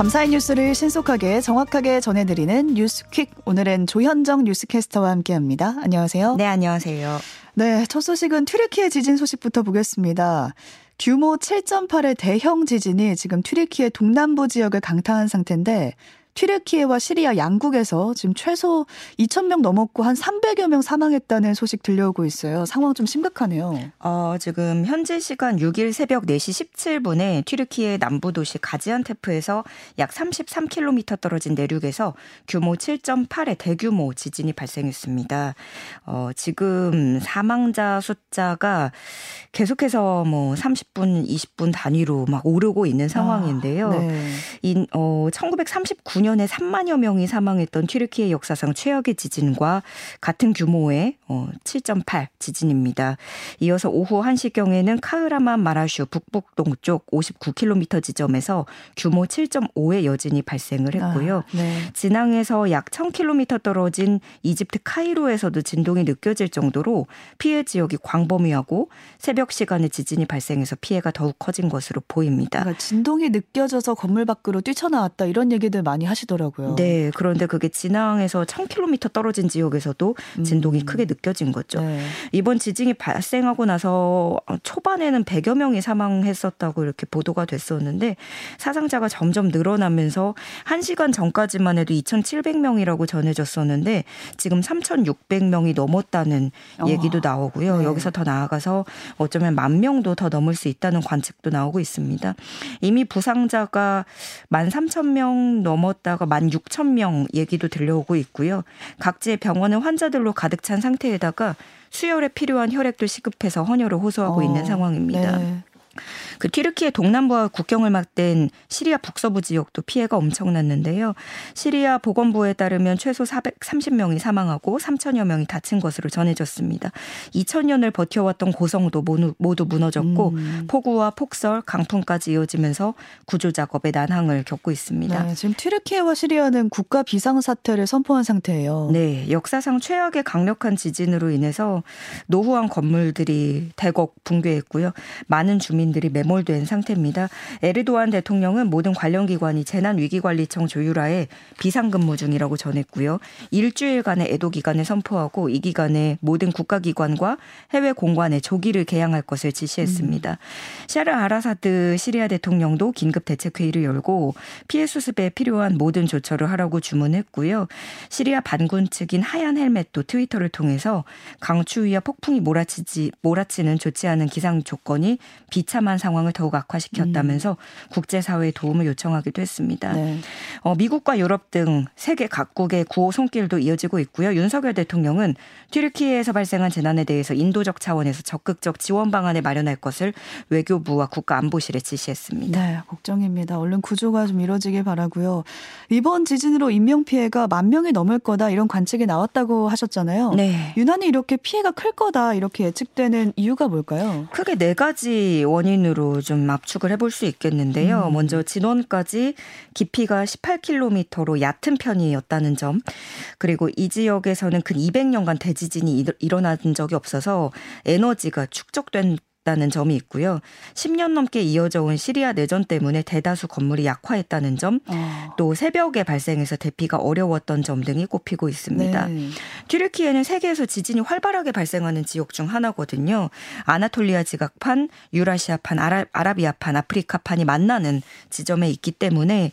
밤사이 뉴스를 신속하게 정확하게 전해드리는 뉴스퀵. 오늘은 조현정 뉴스캐스터와 함께합니다. 안녕하세요. 네, 안녕하세요. 네, 첫 소식은 튀르키예 지진 소식부터 보겠습니다. 규모 7.8의 대형 지진이 지금 튀르키예 동남부 지역을 강타한 상태인데 튀르키예와 시리아 양국에서 지금 최소 2,000명 넘었고 한 300여 명 사망했다는 소식 들려오고 있어요. 상황 좀 심각하네요. 어, 지금 현재 시간 6일 새벽 4시 17분에 튀르키예 남부 도시 가지안테프에서 약 33km 떨어진 내륙에서 규모 7.8의 대규모 지진이 발생했습니다. 어, 지금 사망자 숫자가 계속해서 뭐 30분, 20분 단위로 막 오르고 있는 상황인데요. 아, 네. 인, 어, 1939년 2009년에 3만여 명이 사망했던 튀르키예 역사상 최악의 지진과 같은 규모의 7.8 어, 지진입니다. 이어서 오후 1시경에는 카흐라만 마라슈 북북 동쪽 59km 지점에서 규모 7.5의 여진이 발생을 했고요. 아, 네. 진앙에서 약 1000km 떨어진 이집트 카이로에서도 진동이 느껴질 정도로 피해 지역이 광범위하고 새벽 시간에 지진이 발생해서 피해가 더욱 커진 것으로 보입니다. 그러니까 진동이 느껴져서 건물 밖으로 뛰쳐나왔다 이런 얘기들 많이 하시더라고요. 네, 그런데 그게 진앙에서 1000km 떨어진 지역에서도 진동이 음. 크게 느껴진 거죠. 네. 이번 지진이 발생하고 나서 초반에는 100여 명이 사망했었다고 이렇게 보도가 됐었는데 사상자가 점점 늘어나면서 1시간 전까지만 해도 2,700명이라고 전해졌었는데 지금 3,600명이 넘었다는 어. 얘기도 나오고요. 네. 여기서 더 나아가서 어쩌면 만 명도 더 넘을 수 있다는 관측도 나오고 있습니다. 이미 부상자가 13,000명 넘었 넘었다가 16,000명 얘기도 들려오고 있고요. 각지의 병원은 환자들로 가득 찬 상태에다가 수혈에 필요한 혈액도 시급해서 헌혈을 호소하고 어, 있는 상황입니다. 네. 그 튀르키예 동남부와 국경을 맞댄 시리아 북서부 지역도 피해가 엄청났는데요. 시리아 보건부에 따르면 최소 430명이 사망하고 3천여 명이 다친 것으로 전해졌습니다. 2000년을 버텨왔던 고성도 모두 무너졌고 음. 폭우와 폭설, 강풍까지 이어지면서 구조 작업에 난항을 겪고 있습니다. 네, 지금 튀르키예와 시리아는 국가 비상 사태를 선포한 상태예요. 네, 역사상 최악의 강력한 지진으로 인해서 노후한 건물들이 대곡 붕괴했고요. 많은 주민들이 매몰 된 상태입니다. 에르도안 대통령은 모든 관련 기관이 재난위기관리청 조율하에 비상근무 중이라고 전했고요. 일주일간의 애도 기간을 선포하고 이 기간에 모든 국가기관과 해외 공관에 조기를 개양할 것을 지시했습니다. 음. 샤르 아라사드 시리아 대통령도 긴급 대책 회의를 열고 피해 수습에 필요한 모든 조처를 하라고 주문했고요. 시리아 반군 측인 하얀 헬멧도 트위터를 통해서 강추위와 폭풍이 몰아치지 몰아치는 좋지 않은 기상 조건이 비참한 상황 을 더욱 악화시켰다면서 음. 국제사회의 도움을 요청하기도 했습니다. 네. 어, 미국과 유럽 등 세계 각국의 구호 손길도 이어지고 있고요. 윤석열 대통령은 튀르키예에서 발생한 재난에 대해서 인도적 차원에서 적극적 지원 방안을 마련할 것을 외교부와 국가안보실에 지시했습니다. 네, 걱정입니다. 얼른 구조가 좀 이루어지길 바라고요. 이번 지진으로 인명 피해가 만 명이 넘을 거다 이런 관측이 나왔다고 하셨잖아요. 네. 유난히 이렇게 피해가 클 거다 이렇게 예측되는 이유가 뭘까요? 크게 네 가지 원인으로 좀 압축을 해볼 수 있겠는데요. 음. 먼저 진원까지 깊이가 18km로 얕은 편이었다는 점, 그리고 이 지역에서는 근 200년간 대지진이 일어난 적이 없어서 에너지가 축적된 있다는 점이 있고요. 10년 넘게 이어져 온 시리아 내전 때문에 대다수 건물이 약화했다는 점, 어. 또 새벽에 발생해서 대피가 어려웠던 점 등이 꼽히고 있습니다. 네. 튀르키예는 세계에서 지진이 활발하게 발생하는 지역 중 하나거든요. 아나톨리아 지각판, 유라시아판, 아라, 아라 비아판, 아프리카판이 만나는 지점에 있기 때문에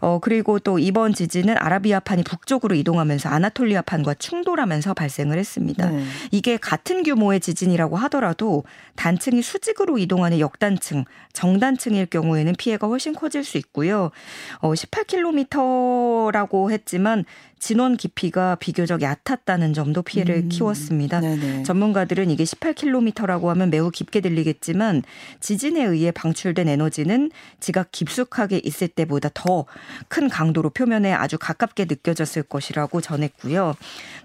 어 그리고 또 이번 지진은 아라비아판이 북쪽으로 이동하면서 아나톨리아판과 충돌하면서 발생을 했습니다. 네. 이게 같은 규모의 지진이라고 하더라도 단 단층이 수직으로 이동하는 역단층, 정단층일 경우에는 피해가 훨씬 커질 수 있고요. 어, 18km라고 했지만 진원 깊이가 비교적 얕았다는 점도 피해를 음. 키웠습니다. 네네. 전문가들은 이게 18km라고 하면 매우 깊게 들리겠지만 지진에 의해 방출된 에너지는 지각 깊숙하게 있을 때보다 더 큰 강도로 표면에 아주 가깝게 느껴졌을 것이라고 전했고요.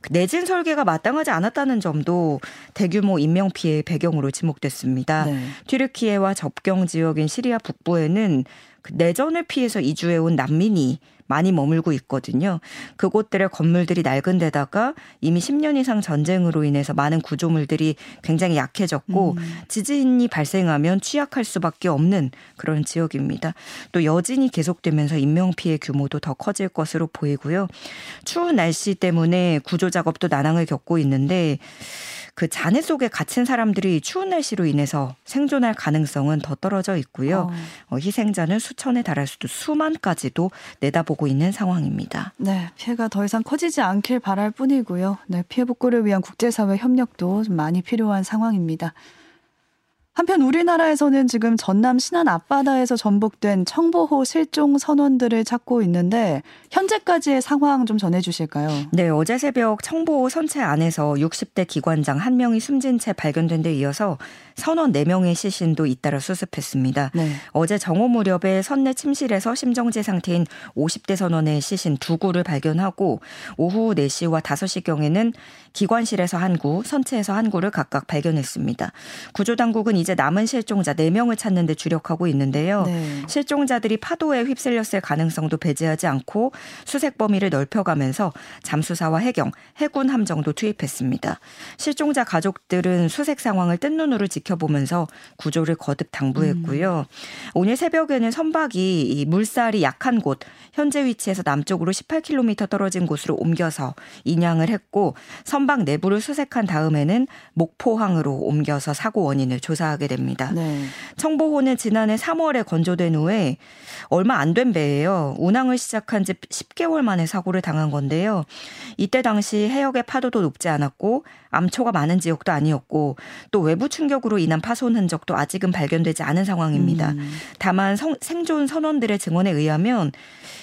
그 내진 설계가 마땅하지 않았다는 점도 대규모 인명 피해의 배경으로 지목됐습니다. 네. 튀르키예와 접경 지역인 시리아 북부에는 그 내전을 피해서 이주해온 난민이 많이 머물고 있거든요. 그곳들의 건물들이 낡은 데다가 이미 10년 이상 전쟁으로 인해서 많은 구조물들이 굉장히 약해졌고 음. 지진이 발생하면 취약할 수밖에 없는 그런 지역입니다. 또 여진이 계속되면서 인명 피해 규모도 더 커질 것으로 보이고요. 추운 날씨 때문에 구조 작업도 난항을 겪고 있는데 그 잔해 속에 갇힌 사람들이 추운 날씨로 인해서 생존할 가능성은 더 떨어져 있고요. 어. 어, 희생자는 수천에 달할 수도 수만까지도 내다보고 있는 상황입니다. 네, 피해가 더 이상 커지지 않길 바랄 뿐이고요. 네, 피해 복구를 위한 국제사회 협력도 좀 많이 필요한 상황입니다. 한편 우리나라에서는 지금 전남 신안 앞바다에서 전복된 청보호 실종 선원들을 찾고 있는데 현재까지의 상황 좀 전해 주실까요? 네, 어제 새벽 청보호 선체 안에서 60대 기관장 한 명이 숨진 채 발견된 데 이어서 선원 4명의 시신도 잇따라 수습했습니다. 네. 어제 정오 무렵에 선내 침실에서 심정지 상태인 50대 선원의 시신 두 구를 발견하고 오후 4시와 5시경에는 기관실에서 한 구, 선체에서 한 구를 각각 발견했습니다. 구조당국은 이제 남은 실종자 4명을 찾는 데 주력하고 있는데요. 네. 실종자들이 파도에 휩쓸렸을 가능성도 배제하지 않고 수색 범위를 넓혀가면서 잠수사와 해경, 해군 함정도 투입했습니다. 실종자 가족들은 수색 상황을 뜬 눈으로 지켜보면서 구조를 거듭 당부했고요. 음. 오늘 새벽에는 선박이 이 물살이 약한 곳, 현재 위치에서 남쪽으로 18km 떨어진 곳으로 옮겨서 인양을 했고 선박 내부를 수색한 다음에는 목포항으로 옮겨서 사고 원인을 조사 하게 됩니다. 네. 청보호는 지난해 3월에 건조된 후에 얼마 안 된 배예요. 운항을 시작한 지 10개월 만에 사고를 당한 건데요. 이때 당시 해역의 파도도 높지 않았고 암초가 많은 지역도 아니었고 또 외부 충격으로 인한 파손 흔적도 아직은 발견되지 않은 상황입니다. 음. 다만 성, 생존 선원들의 증언에 의하면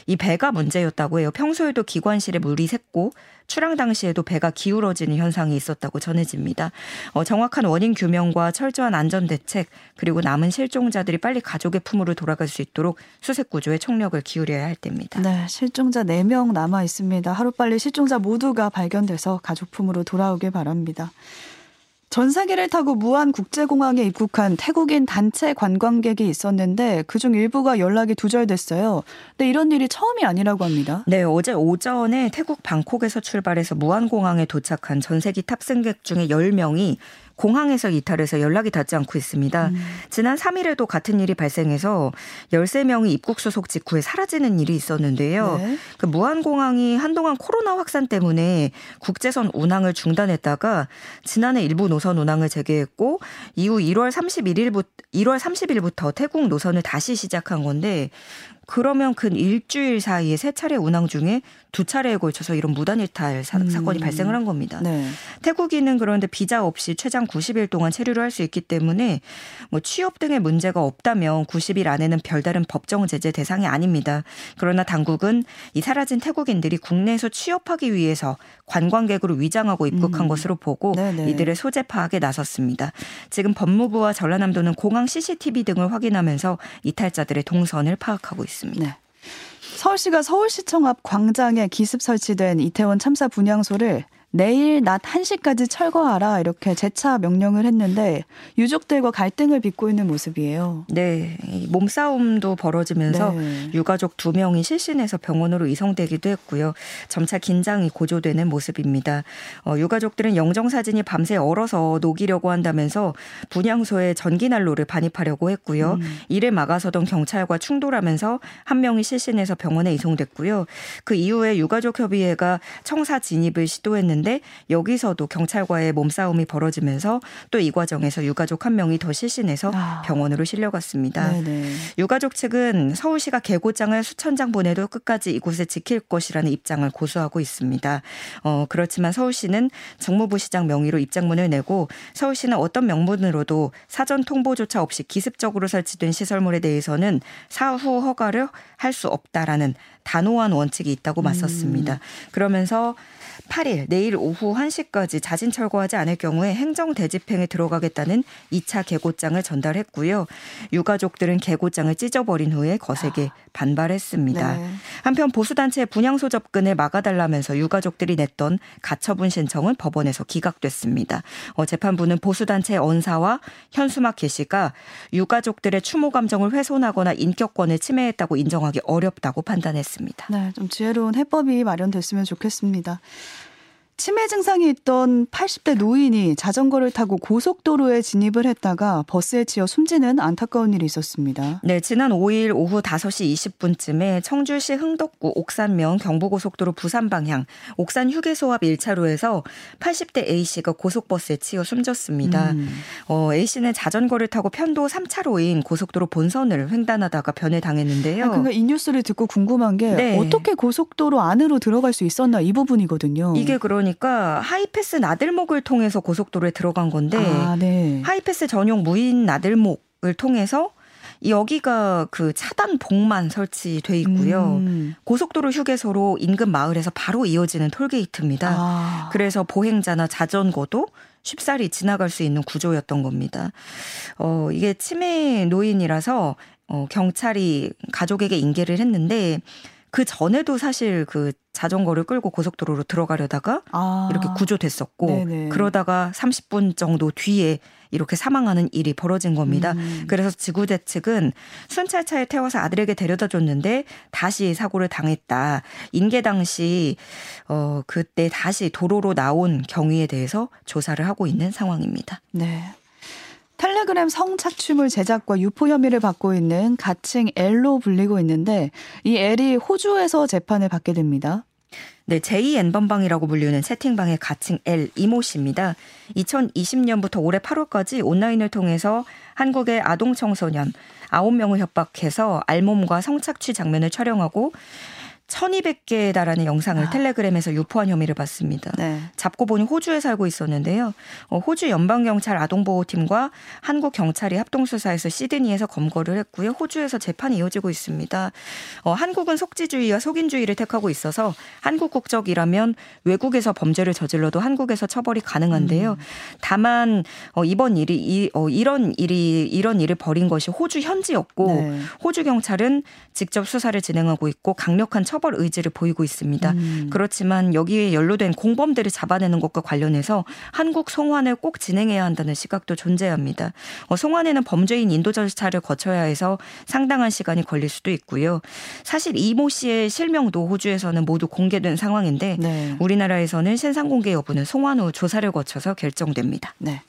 이 배가 문제였다고 해요. 평소에도 기관실에 물이 샜고 출항 당시에도 배가 기울어지는 현상이 있었다고 전해집니다. 어, 정확한 원인 규명과 철저한 안전 대책 그리고 남은 실종자들이 빨리 가족의 품으로 돌아갈 수 있도록 수색 구조에 총력을 기울여야 할 때입니다. 네, 실종자 4명 남아 있습니다. 하루빨리 실종자 모두가 발견돼서 가족 품으로 돌아오길 바랍니다. 전세기를 타고 무안 국제공항에 입국한 태국인 단체 관광객이 있었는데 그중 일부가 연락이 두절됐어요. 근데 이런 일이 처음이 아니라고 합니다. 네, 어제 오전에 태국 방콕에서 출발해서 무안 공항에 도착한 전세기 탑승객 중에 10명이 공항에서 이탈해서 연락이 닿지 않고 있습니다. 음. 지난 3일에도 같은 일이 발생해서 13명이 입국 소속 직후에 사라지는 일이 있었는데요. 네. 그 무안공항이 한동안 코로나 확산 때문에 국제선 운항을 중단했다가 지난해 일부 노선 운항을 재개했고 이후 1월 31일부터 1월 30일부터 태국 노선을 다시 시작한 건데 그러면 근 일주일 사이에 세 차례 운항 중에 두 차례에 걸쳐서 이런 무단 일탈 사, 음. 건이 발생을 한 겁니다. 네. 태국인은 그런데 비자 없이 최장 90일 동안 체류를 할 수 있기 때문에 뭐 취업 등의 문제가 없다면 90일 안에는 별다른 법정 제재 대상이 아닙니다. 그러나 당국은 이 사라진 태국인들이 국내에서 취업하기 위해서 관광객으로 위장하고 입국한 음. 것으로 보고 네네. 이들의 소재 파악에 나섰습니다. 지금 법무부와 전라남도는 공항 CCTV 등을 확인하면서 이탈자들의 동선을 파악하고 있습니다. 네. 서울시가 서울시청 앞 광장에 기습 설치된 이태원 참사 분향소를 내일 낮 1시까지 철거하라 이렇게 재차 명령을 했는데 유족들과 갈등을 빚고 있는 모습이에요. 네. 몸싸움도 벌어지면서 네. 유가족 두 명이 실신해서 병원으로 이송되기도 했고요. 점차 긴장이 고조되는 모습입니다. 어, 유가족들은 영정 사진이 밤새 얼어서 녹이려고 한다면서 분향소에 전기 난로를 반입하려고 했고요. 음. 이를 막아서던 경찰과 충돌하면서 한 명이 실신해서 병원에 이송됐고요. 그 이후에 유가족 협의회가 청사 진입을 시도했는데 있는데 여기서도 경찰과의 몸싸움이 벌어지면서 또 이 과정에서 유가족 한 명이 더 실신해서 아. 병원으로 실려갔습니다. 네네. 유가족 측은 서울시가 개고장을 수천 장 보내도 끝까지 이곳에 지킬 것이라는 입장을 고수하고 있습니다. 어, 그렇지만 서울시는 정무부 시장 명의로 입장문을 내고 서울시는 어떤 명분으로도 사전 통보조차 없이 기습적으로 설치된 시설물에 대해서는 사후 허가를 할 수 없다라는 단호한 원칙이 있다고 맞섰습니다. 음. 그러면서 8일 내일 5일 오후 1시까지 자진 철거하지 않을 경우에 행정 대집행에 들어가겠다는 2차 개고장을 전달했고요. 유가족들은 개고장을 찢어버린 후에 거세게 아. 반발했습니다. 네. 한편 보수단체의 분향소 접근을 막아달라면서 유가족들이 냈던 가처분 신청은 법원에서 기각됐습니다. 어, 재판부는 보수단체 언사와 현수막 게시가 유가족들의 추모 감정을 훼손하거나 인격권을 침해했다고 인정하기 어렵다고 판단했습니다. 네, 좀 지혜로운 해법이 마련됐으면 좋겠습니다. 치매 증상이 있던 80대 노인이 자전거를 타고 고속도로에 진입을 했다가 버스에 치여 숨지는 안타까운 일이 있었습니다. 네, 지난 5일 오후 5시 20분쯤에 청주시 흥덕구 옥산면 경부고속도로 부산 방향 옥산 휴게소 앞 1차로에서 80대 A씨가 고속버스에 치여 숨졌습니다. 음. 어, A씨는 자전거를 타고 편도 3차로인 고속도로 본선을 횡단하다가 변을 당했는데요. 아, 그러니까 이 뉴스를 듣고 궁금한 게 네. 어떻게 고속도로 안으로 들어갈 수 있었나 이 부분이거든요. 이게 그런 보니까 하이패스 나들목을 통해서 고속도로에 들어간 건데 아, 네. 하이패스 전용 무인 나들목을 통해서 여기가 그 차단 봉만 설치돼 있고요. 음. 고속도로 휴게소로 인근 마을에서 바로 이어지는 톨게이트입니다. 아. 그래서 보행자나 자전거도 쉽사리 지나갈 수 있는 구조였던 겁니다. 어, 이게 치매 노인이라서 어, 경찰이 가족에게 인계를 했는데 그 전에도 사실 그 자전거를 끌고 고속도로로 들어가려다가 아. 이렇게 구조됐었고 네네. 그러다가 30분 정도 뒤에 이렇게 사망하는 일이 벌어진 겁니다. 음. 그래서 지구대 측은 순찰차에 태워서 아들에게 데려다 줬는데 다시 사고를 당했다. 인계 당시 어 그때 다시 도로로 나온 경위에 대해서 조사를 하고 있는 상황입니다. 네. 텔레그램 성착취물 제작과 유포 혐의를 받고 있는 가칭 L로 불리고 있는데 이 L이 호주에서 재판을 받게 됩니다. 네, 제2N번방이라고 불리는 채팅방의 가칭 L 이모 씨입니다. 2020년부터 올해 8월까지 온라인을 통해서 한국의 아동 청소년 9명을 협박해서 알몸과 성착취 장면을 촬영하고 1200개에 달하는 영상을 아. 텔레그램에서 유포한 혐의를 받습니다. 네. 잡고 보니 호주에 살고 있었는데요. 어, 호주 연방경찰 아동보호팀과 한국 경찰이 합동수사에서 시드니에서 검거를 했고요. 호주에서 재판이 이어지고 있습니다. 어, 한국은 속지주의와 속인주의를 택하고 있어서 한국 국적이라면 외국에서 범죄를 저질러도 한국에서 처벌이 가능한데요. 음. 다만 어, 이번 일이 이, 어, 이런 일이 이런 일을 벌인 것이 호주 현지였고 네. 호주 경찰은 직접 수사를 진행하고 있고 강력한 처 처벌 의지를 보이고 있습니다. 음. 그렇지만 여기에 연루된 공범들을 잡아내는 것과 관련해서 한국 송환을 꼭 진행해야 한다는 시각도 존재합니다. 어, 송환에는 범죄인 인도 절차를 거쳐야 해서 상당한 시간이 걸릴 수도 있고요. 사실 이모 씨의 실명도 호주에서는 모두 공개된 상황인데 네. 우리나라에서는 신상 공개 여부는 송환 후 조사를 거쳐서 결정됩니다. 네.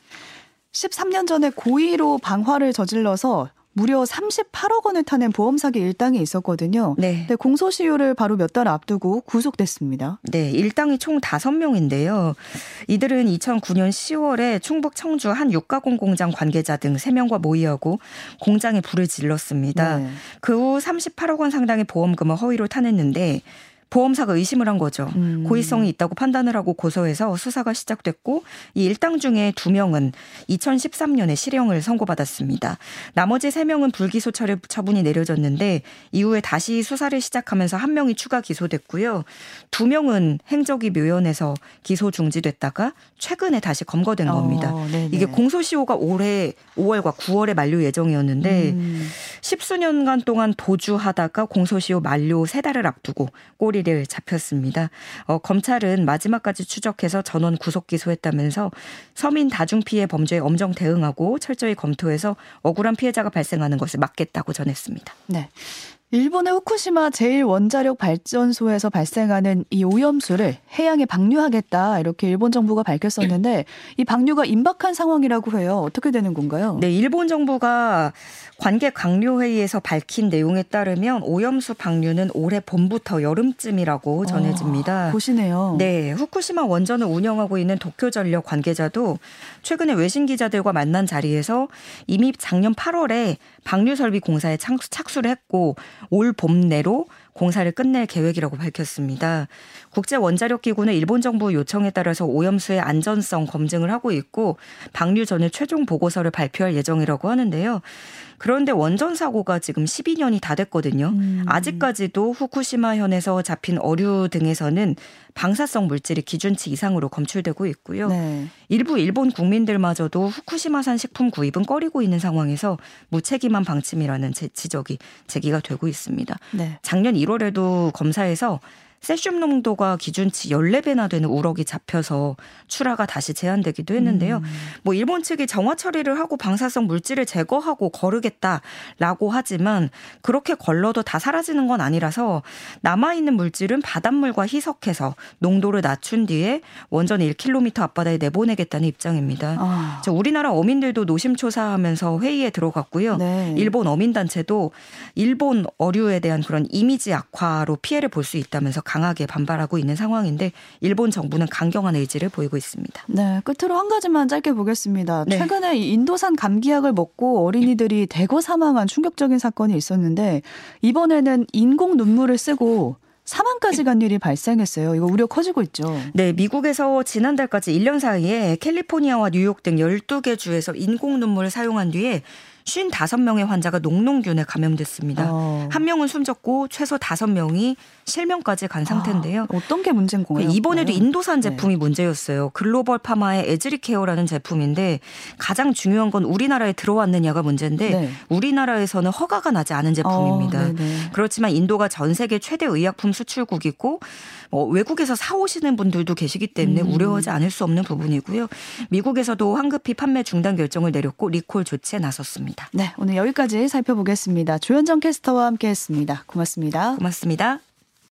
13년 전에 고의로 방화를 저질러서 무려 38억 원을 타낸 보험 사기 일당이 있었거든요. 네. 네 공소시효를 바로 몇 달 앞두고 구속됐습니다. 네, 일당이 총 5명인데요. 이들은 2009년 10월에 충북 청주 한 육가공 공장 관계자 등 3명과 모의하고 공장에 불을 질렀습니다. 네. 그후 38억 원 상당의 보험금을 허위로 타냈는데 보험사가 의심을 한 거죠. 음. 고의성이 있다고 판단을 하고 고소해서 수사가 시작됐고 이 일당 중에 두 명은 2013년에 실형을 선고받았습니다. 나머지 세 명은 불기소 처분이 내려졌는데 이후에 다시 수사를 시작하면서 한 명이 추가 기소됐고요. 두 명은 행적이 묘연해서 기소 중지됐다가 최근에 다시 검거된 어, 겁니다. 네네. 이게 공소시효가 올해 5월과 9월에 만료 예정이었는데 음. 십수년간 동안 도주하다가 공소시효 만료 세 달을 앞두고 꼬리 꼬리를 잡혔습니다. 어, 검찰은 마지막까지 추적해서 전원 구속 기소했다면서 서민 다중 피해 범죄에 엄정 대응하고 철저히 검토해서 억울한 피해자가 발생하는 것을 막겠다고 전했습니다. 네. 일본의 후쿠시마 제1원자력 발전소에서 발생하는 이 오염수를 해양에 방류하겠다 이렇게 일본 정부가 밝혔었는데 이 방류가 임박한 상황이라고 해요. 어떻게 되는 건가요? 네, 일본 정부가 관계 강요 회의에서 밝힌 내용에 따르면 오염수 방류는 올해 봄부터 여름쯤이라고 아, 전해집니다. 어, 보시네요. 네, 후쿠시마 원전을 운영하고 있는 도쿄전력 관계자도 최근에 외신 기자들과 만난 자리에서 이미 작년 8월에 방류 설비 공사에 착수를 했고 올 봄 내로 공사를 끝낼 계획이라고 밝혔습니다. 국제 원자력 기구는 일본 정부 요청에 따라서 오염수의 안전성 검증을 하고 있고 방류 전에 최종 보고서를 발표할 예정이라고 하는데요. 그런데 원전 사고가 지금 12년이 다 됐거든요. 음. 아직까지도 후쿠시마 현에서 잡힌 어류 등에서는 방사성 물질이 기준치 이상으로 검출되고 있고요. 네. 일부 일본 국민들마저도 후쿠시마산 식품 구입은 꺼리고 있는 상황에서 무책임한 방침이라는 지적이 제기가 되고 있습니다. 네. 작년 1 월에도 검사에서 세슘 농도가 기준치 14배나 되는 우럭이 잡혀서 출하가 다시 제한되기도 했는데요. 음. 뭐 일본 측이 정화 처리를 하고 방사성 물질을 제거하고 거르겠다라고 하지만 그렇게 걸러도 다 사라지는 건 아니라서 남아 있는 물질은 바닷물과 희석해서 농도를 낮춘 뒤에 원전 1km 앞바다에 내보내겠다는 입장입니다. 아. 우리나라 어민들도 노심초사하면서 회의에 들어갔고요. 네. 일본 어민 단체도 일본 어류에 대한 그런 이미지 악화로 피해를 볼 수 있다면서 강 하게 반발하고 있는 상황인데 일본 정부는 강경한 의지를 보이고 있습니다. 네, 끝으로 한 가지만 짧게 보겠습니다. 네. 최근에 인도산 감기약을 먹고 어린이들이 대거 사망한 충격적인 사건이 있었는데 이번에는 인공 눈물을 쓰고 사망까지 간 일이 발생했어요. 이거 우려 커지고 있죠. 네, 미국에서 지난달까지 1년 사이에 캘리포니아와 뉴욕 등 12개 주에서 인공 눈물을 사용한 뒤에 55명의 환자가 농농균에 감염됐습니다. 어. 한 명은 숨졌고 최소 5명이 실명까지 간 상태인데요. 아, 어떤 게 문제인 거예요? 이번에도 인도산 네. 제품이 네. 문제였어요. 글로벌 파마의 에즈리케어라는 제품인데 가장 중요한 건 우리나라에 들어왔느냐가 문제인데 네. 우리나라에서는 허가가 나지 않은 제품입니다. 어, 그렇지만 인도가 전 세계 최대 의약품 수출국이고 뭐 외국에서 사오시는 분들도 계시기 때문에 음. 우려하지 않을 수 없는 부분이고요. 미국에서도 황급히 판매 중단 결정을 내렸고 리콜 조치에 나섰 습니다. 네, 오늘 여기까지 살펴보겠습니다. 조현정 캐스터와 함께했습니다. 고맙습니다. 고맙습니다.